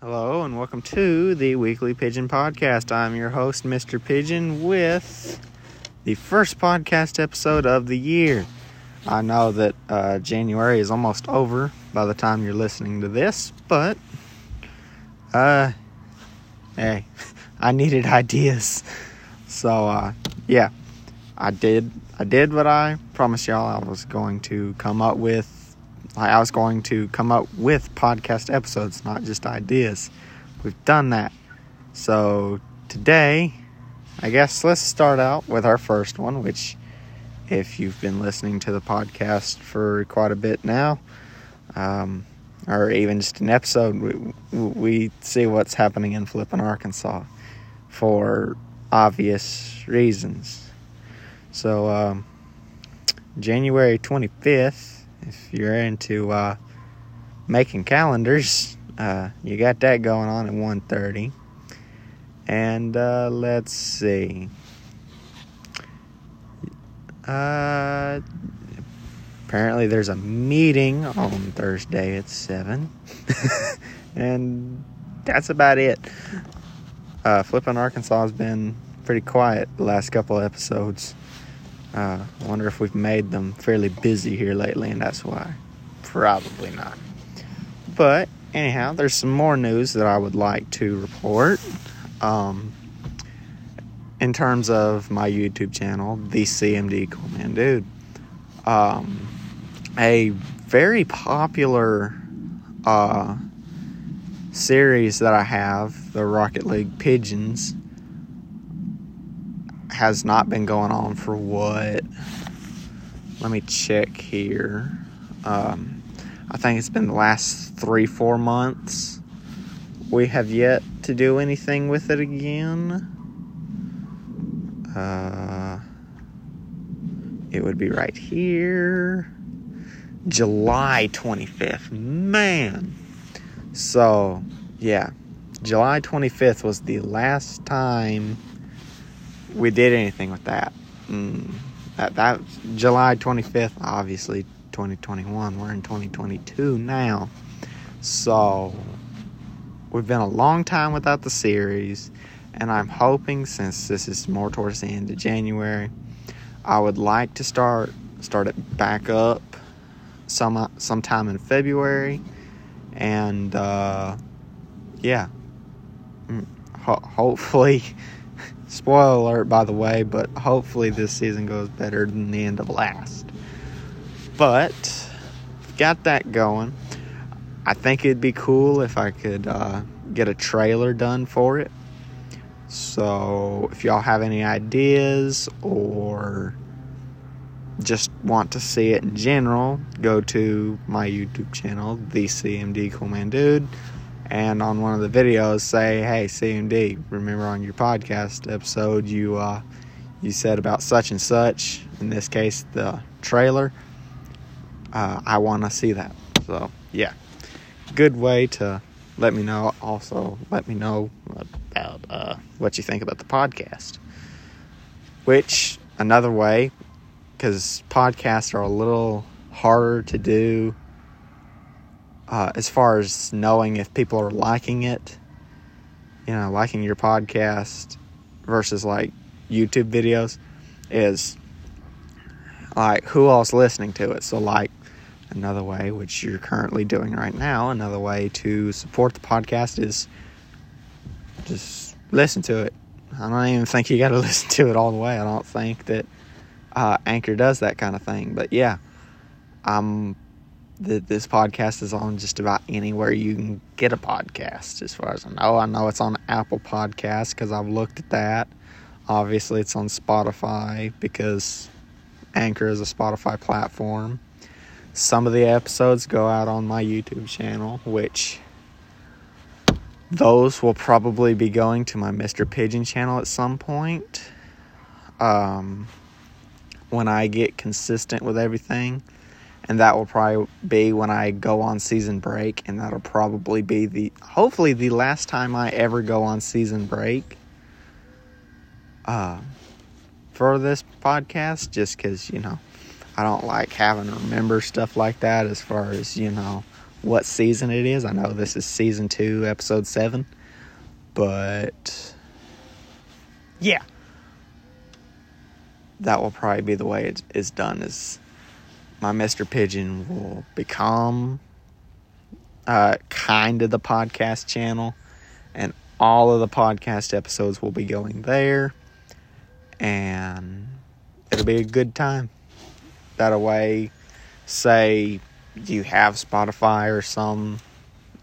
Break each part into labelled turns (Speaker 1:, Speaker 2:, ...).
Speaker 1: Hello and welcome to the Weekly Pigeon Podcast. I'm your host, Mr. Pigeon, with the first podcast episode of the year. I know that uh, January is almost over by the time you're listening to this, but uh, hey, I needed ideas, so uh, yeah, I did. I did what I promised y'all I was going to come up with I was going to come up with podcast episodes, not just ideas. We've done that. So today, I guess let's start out with our first one, which, if you've been listening to the podcast for quite a bit now, um, or even just an episode, we, we see what's happening in Flippin, Arkansas for obvious reasons. So, um, January 25th, if you're into uh, making calendars, uh, you got that going on at 1.30. And uh, let's see. Uh, apparently, there's a meeting on Thursday at 7. and that's about it. Uh, Flippin Arkansas has been pretty quiet the last couple episodes. Uh, I wonder if we've made them fairly busy here lately, and that's why. Probably not. But anyhow, there's some more news that I would like to report. Um, in terms of my YouTube channel, the CMD Cool Man Dude, um, a very popular uh, series that I have, the Rocket League Pigeons has not been going on for what? Let me check here. Um, I think it's been the last three, four months. We have yet to do anything with it again. Uh, it would be right here. July 25th. Man. So, yeah. July 25th was the last time we did anything with that. Mm, that that July 25th, obviously 2021. We're in 2022 now, so we've been a long time without the series, and I'm hoping since this is more towards the end of January, I would like to start start it back up some sometime in February, and uh, yeah, mm, ho- hopefully. Spoiler alert, by the way, but hopefully this season goes better than the end of last. But, got that going. I think it'd be cool if I could uh, get a trailer done for it. So, if y'all have any ideas or just want to see it in general, go to my YouTube channel, The CMD Cool Man Dude and on one of the videos say, "Hey, CMD, remember on your podcast episode you uh, you said about such and such. In this case, the trailer. Uh, I want to see that. So yeah, good way to let me know. Also, let me know about uh, what you think about the podcast. Which another way, because podcasts are a little harder to do uh, as far as knowing if people are liking it, you know, liking your podcast versus like YouTube videos is like who else listening to it. So, like, another way, which you're currently doing right now, another way to support the podcast is just listen to it. I don't even think you got to listen to it all the way. I don't think that uh, Anchor does that kind of thing. But yeah, I'm that this podcast is on just about anywhere you can get a podcast, as far as I know. I know it's on Apple Podcasts because I've looked at that. Obviously, it's on Spotify because Anchor is a Spotify platform. Some of the episodes go out on my YouTube channel, which those will probably be going to my Mr. Pigeon channel at some point. Um, when I get consistent with everything and that will probably be when I go on season break, and that'll probably be the hopefully the last time I ever go on season break. Uh, for this podcast, just because you know I don't like having to remember stuff like that. As far as you know, what season it is. I know this is season two, episode seven, but yeah, that will probably be the way it is done. Is my Mr. Pigeon will become uh, kind of the podcast channel, and all of the podcast episodes will be going there, and it'll be a good time. That way, say you have Spotify or some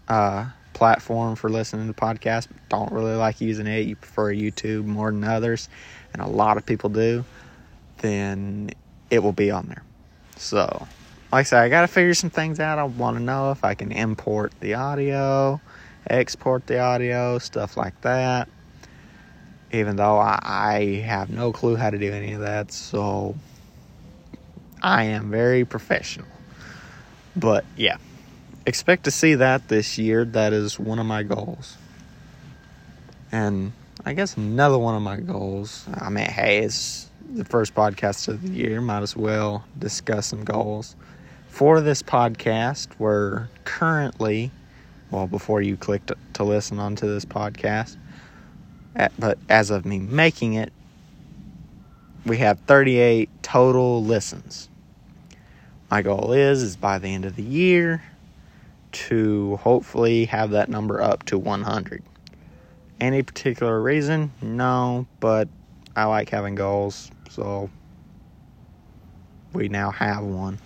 Speaker 1: uh, platform for listening to podcasts, don't really like using it, you prefer YouTube more than others, and a lot of people do, then it will be on there. So, like I said, I got to figure some things out. I want to know if I can import the audio, export the audio, stuff like that. Even though I, I have no clue how to do any of that, so I am very professional. But yeah, expect to see that this year. That is one of my goals. And I guess another one of my goals, I mean, hey, it's the first podcast of the year. Might as well discuss some goals. For this podcast, we're currently, well, before you clicked to listen onto this podcast, but as of me making it, we have 38 total listens my goal is is by the end of the year to hopefully have that number up to 100 any particular reason no but i like having goals so we now have one.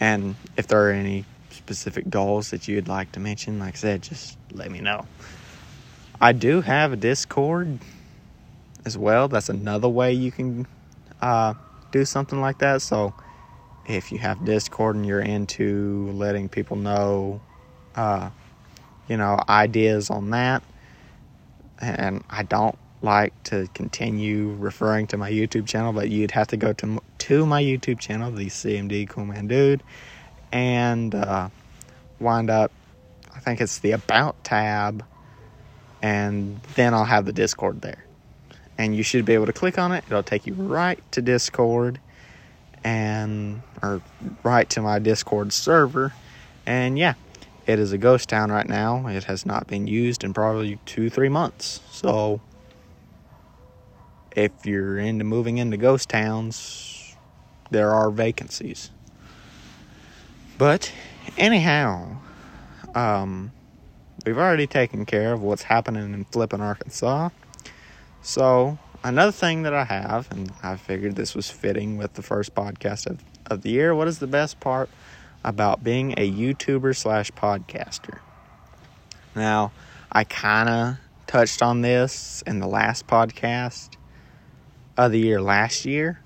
Speaker 1: And if there are any specific goals that you'd like to mention like i said just let me know. I do have a discord as well. That's another way you can uh, do something like that. So if you have Discord and you're into letting people know, uh, you know, ideas on that. And I don't like to continue referring to my YouTube channel, but you'd have to go to to my YouTube channel, the CMD Cool Man Dude, and uh, wind up. I think it's the About tab, and then I'll have the Discord there, and you should be able to click on it. It'll take you right to Discord and or right to my Discord server. And yeah, it is a ghost town right now. It has not been used in probably two, three months. So if you're into moving into ghost towns, there are vacancies. But anyhow, um, we've already taken care of what's happening in Flippin, Arkansas. So another thing that I have, and I figured this was fitting with the first podcast of, of the year. What is the best part about being a YouTuber slash podcaster? Now, I kind of touched on this in the last podcast of the year last year.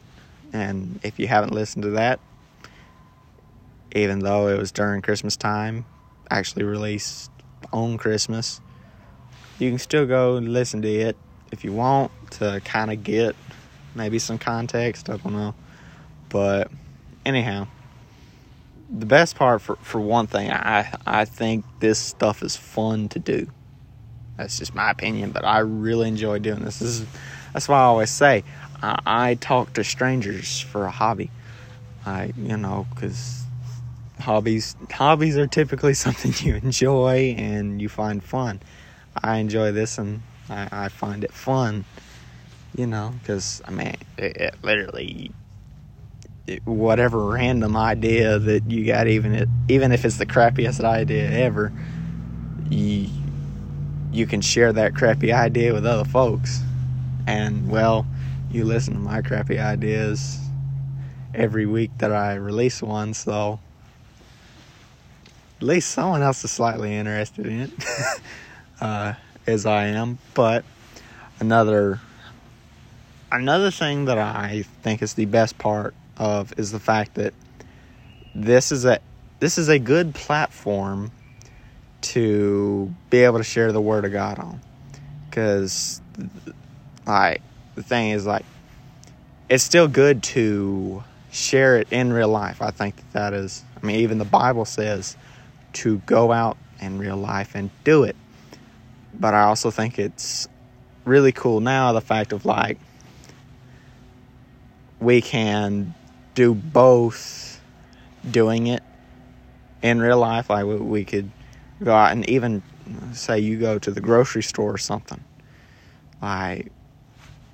Speaker 1: And if you haven't listened to that, even though it was during Christmas time, actually released on Christmas, you can still go listen to it if you want to kind of get maybe some context. I don't know. But anyhow, the best part for, for one thing, I, I think this stuff is fun to do. That's just my opinion, but I really enjoy doing this. this is, that's why I always say I, I talk to strangers for a hobby. I, you know, because hobbies hobbies are typically something you enjoy and you find fun. I enjoy this and I, I find it fun, you know, because I mean, it, it literally, it, whatever random idea that you got, even it, even if it's the crappiest idea ever, you you can share that crappy idea with other folks, and well, you listen to my crappy ideas every week that I release one, so at least someone else is slightly interested in it. uh, as I am. But another another thing that I think is the best part of is the fact that this is a this is a good platform to be able to share the word of God on. Cuz like the thing is like it's still good to share it in real life. I think that, that is I mean even the Bible says to go out in real life and do it. But I also think it's really cool now the fact of like we can do both doing it in real life, like we, we could go out and even say you go to the grocery store or something, like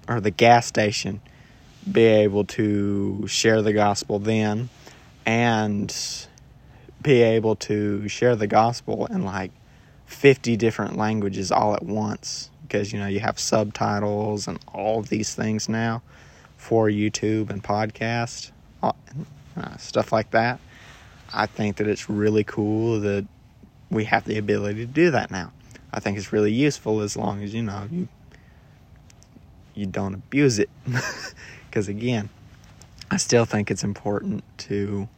Speaker 1: or the gas station, be able to share the gospel then, and be able to share the gospel in like 50 different languages all at once because you know you have subtitles and all of these things now for YouTube and podcast uh, stuff like that. I think that it's really cool that we have the ability to do that now. I think it's really useful as long as you know you you don't abuse it. Because again, I still think it's important to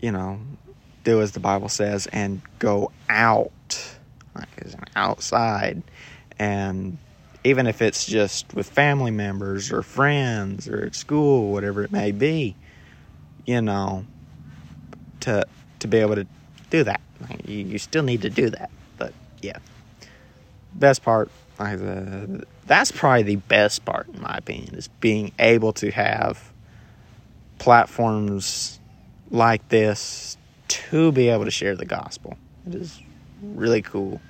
Speaker 1: you know do as the Bible says and go out, like as an outside, and even if it's just with family members or friends or at school, whatever it may be, you know, to to be able to do that. You, you still need to do that, but yeah, best part, like the, that's probably the best part in my opinion is being able to have platforms like this to be able to share the gospel. It is really cool.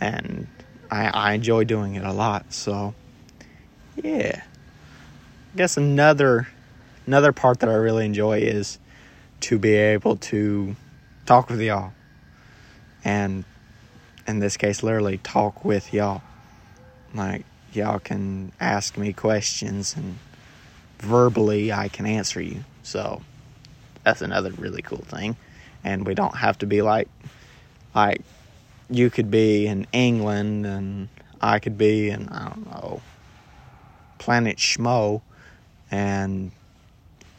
Speaker 1: And I, I enjoy doing it a lot. So, yeah. I guess another another part that I really enjoy is to be able to talk with y'all. And in this case, literally talk with y'all. Like, y'all can ask me questions and verbally I can answer you. So, that's another really cool thing. And we don't have to be like like you could be in England and I could be in I don't know Planet Schmo and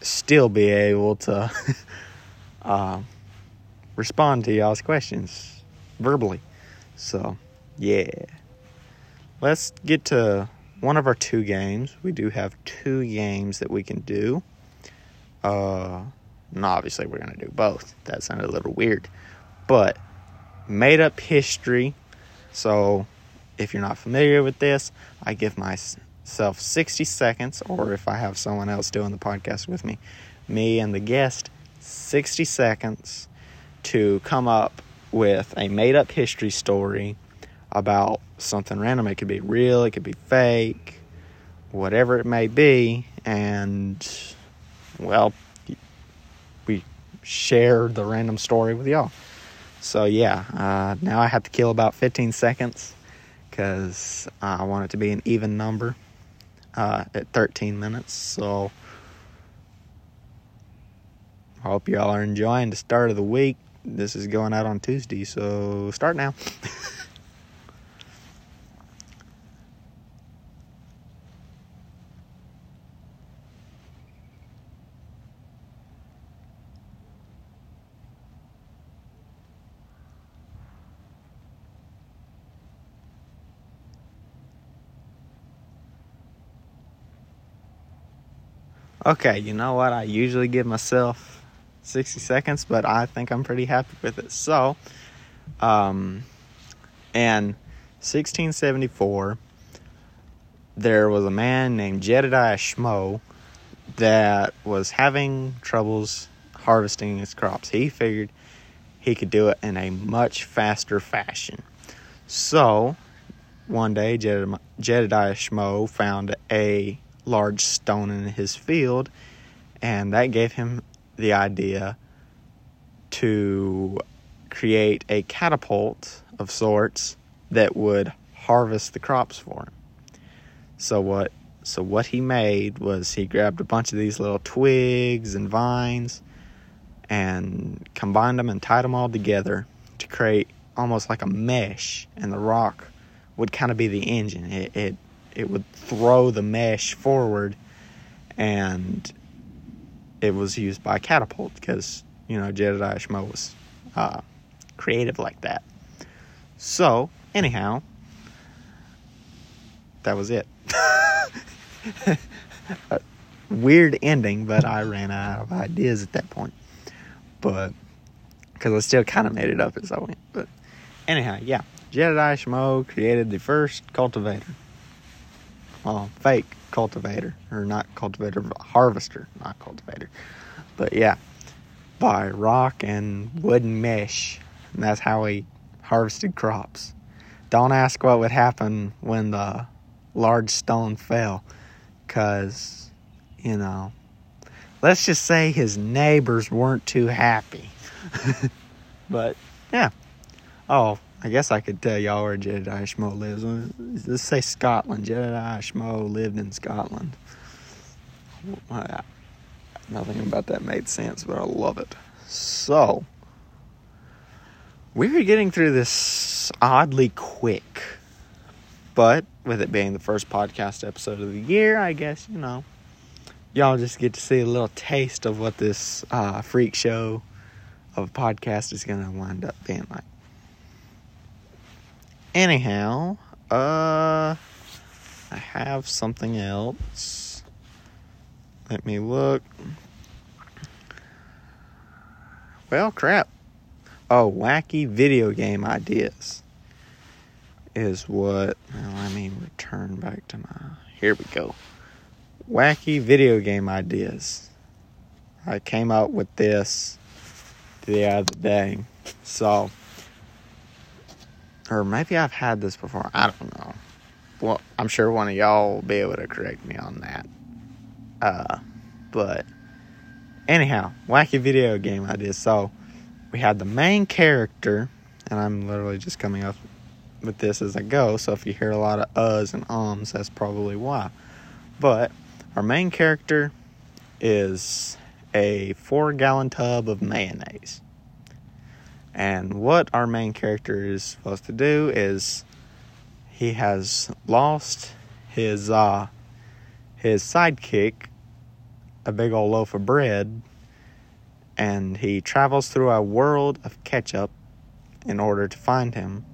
Speaker 1: still be able to uh, respond to y'all's questions verbally. So, yeah. Let's get to one of our two games. We do have two games that we can do. Uh, and obviously, we're going to do both. That sounded a little weird. But made up history. So, if you're not familiar with this, I give myself 60 seconds, or if I have someone else doing the podcast with me, me and the guest, 60 seconds to come up with a made up history story about something random. It could be real, it could be fake, whatever it may be. And, well, we share the random story with y'all. So yeah, uh, now I have to kill about 15 seconds because I want it to be an even number uh, at 13 minutes. So I hope y'all are enjoying the start of the week. This is going out on Tuesday, so start now. Okay, you know what? I usually give myself 60 seconds, but I think I'm pretty happy with it. So, um, in 1674, there was a man named Jedediah Schmo that was having troubles harvesting his crops. He figured he could do it in a much faster fashion. So, one day, Jedediah Schmo found a large stone in his field, and that gave him the idea to create a catapult of sorts that would harvest the crops for him. So what so what he made was he grabbed a bunch of these little twigs and vines and combined them and tied them all together to create almost like a mesh and the rock would kind of be the engine. It, it it would throw the mesh forward and it was used by catapult because you know Jedediah Schmo was uh, creative like that. So anyhow, that was it. weird ending, but I ran out of ideas at that point. But because I still kind of made it up as I went. But anyhow, yeah, Jedediah Schmo created the first cultivator well, fake cultivator or not cultivator, but harvester, not cultivator. But yeah, by rock and wooden mesh. And that's how he harvested crops. Don't ask what would happen when the large stone fell, because, you know, let's just say his neighbors weren't too happy. but, yeah. Oh, I guess I could tell y'all where Jedediah Schmo lives. Let's say Scotland. Jedediah Schmo lived in Scotland. Nothing about that made sense, but I love it. So, we're getting through this oddly quick. But with it being the first podcast episode of the year, I guess, you know, y'all just get to see a little taste of what this uh, freak show of podcast is going to wind up being like. Anyhow, uh, I have something else. Let me look. Well, crap. Oh, wacky video game ideas is what. Well, let me return back to my. Here we go. Wacky video game ideas. I came up with this the other day. So, or maybe I've had this before. I don't know. Well, I'm sure one of y'all will be able to correct me on that. Uh, but anyhow, wacky video game ideas. So, we had the main character, and I'm literally just coming up with this as I go, so if you hear a lot of uhs and ums, that's probably why. But our main character is a four gallon tub of mayonnaise. And what our main character is supposed to do is he has lost his uh his sidekick a big old loaf of bread and he travels through a world of ketchup in order to find him.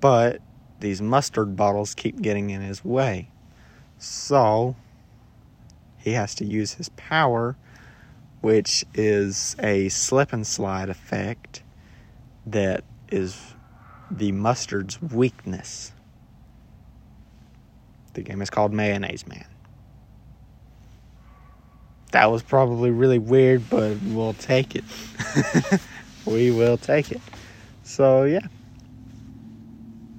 Speaker 1: But these mustard bottles keep getting in his way. So he has to use his power, which is a slip and slide effect that is the mustard's weakness. The game is called Mayonnaise Man that was probably really weird, but we'll take it. we will take it. So, yeah.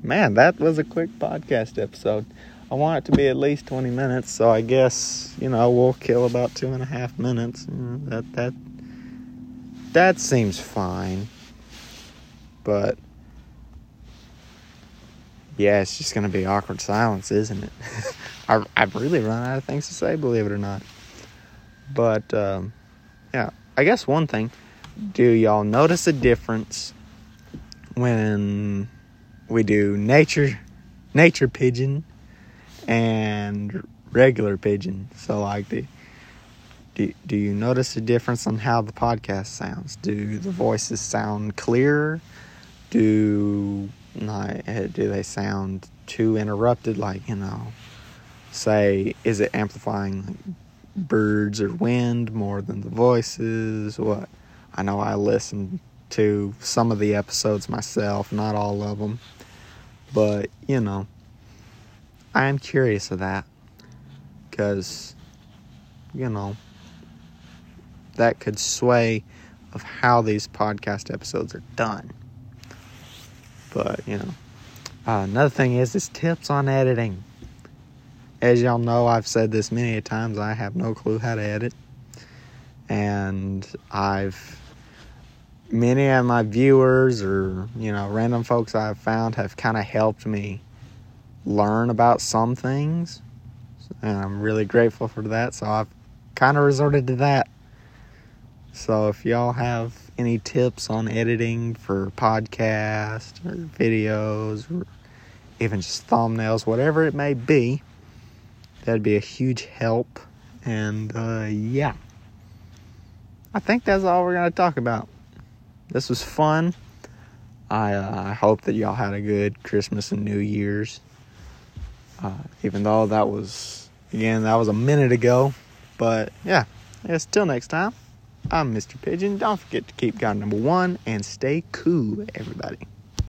Speaker 1: Man, that was a quick podcast episode. I want it to be at least 20 minutes, so I guess, you know, we'll kill about two and a half minutes. Mm, that, that, that seems fine. But, yeah, it's just going to be awkward silence, isn't it? I, I've really run out of things to say, believe it or not. But um, yeah, I guess one thing. Do y'all notice a difference when we do nature nature pigeon and regular pigeon? So like the do, do you notice a difference on how the podcast sounds? Do the voices sound clearer? Do not, eh, do they sound too interrupted? Like you know, say, is it amplifying birds or wind more than the voices. What? I know I listen to some of the episodes myself, not all of them. But, you know, I am curious of that because, you know, that could sway of how these podcast episodes are done. But, you know, uh, another thing is is tips on editing. As y'all know, I've said this many times, I have no clue how to edit. And I've many of my viewers or, you know, random folks I've found have kind of helped me learn about some things. And I'm really grateful for that. So I've kind of resorted to that. So if y'all have any tips on editing for podcasts or videos or even just thumbnails, whatever it may be, That'd be a huge help. And uh, yeah, I think that's all we're going to talk about. This was fun. I, uh, I hope that y'all had a good Christmas and New Year's. Uh, even though that was, again, that was a minute ago. But yeah, I guess till next time, I'm Mr. Pigeon. Don't forget to keep God number one and stay cool, everybody.